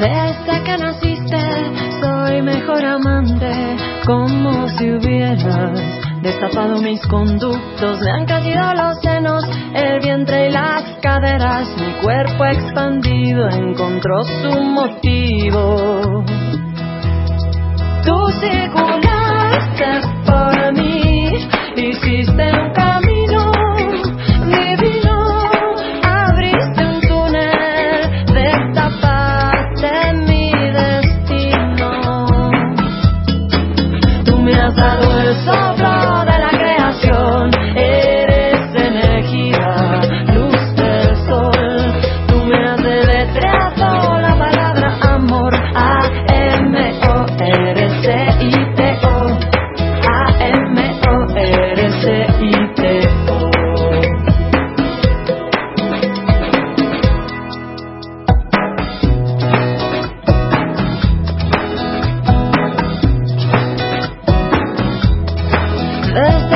Desde que naciste soy mejor amante, como si hubieras destapado mis conductos. Me han caído los senos, el vientre y las caderas. Mi cuerpo expandido encontró su motivo. Tu circular. Tú me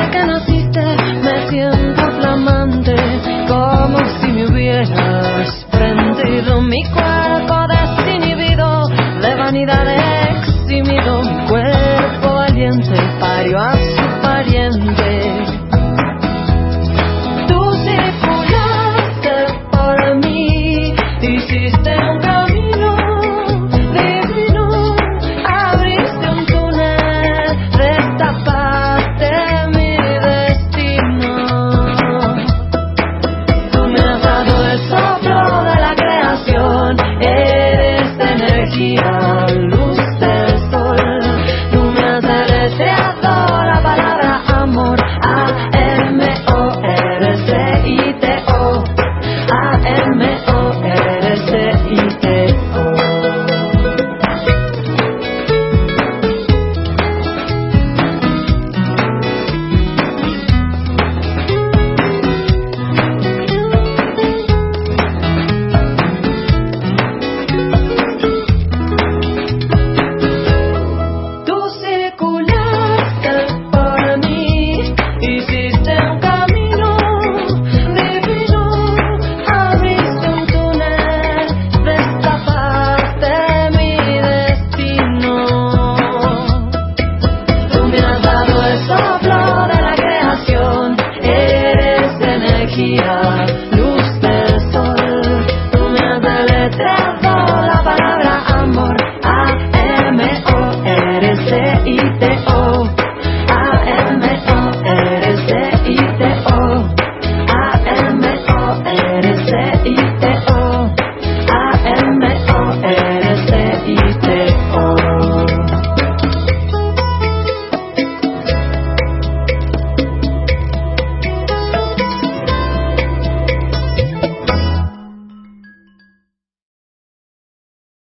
Que naciste me siento flamante, como si me hubieras prendido. Mi cuerpo desinhibido, de vanidad magia, luz del sol, tú me has deletreado.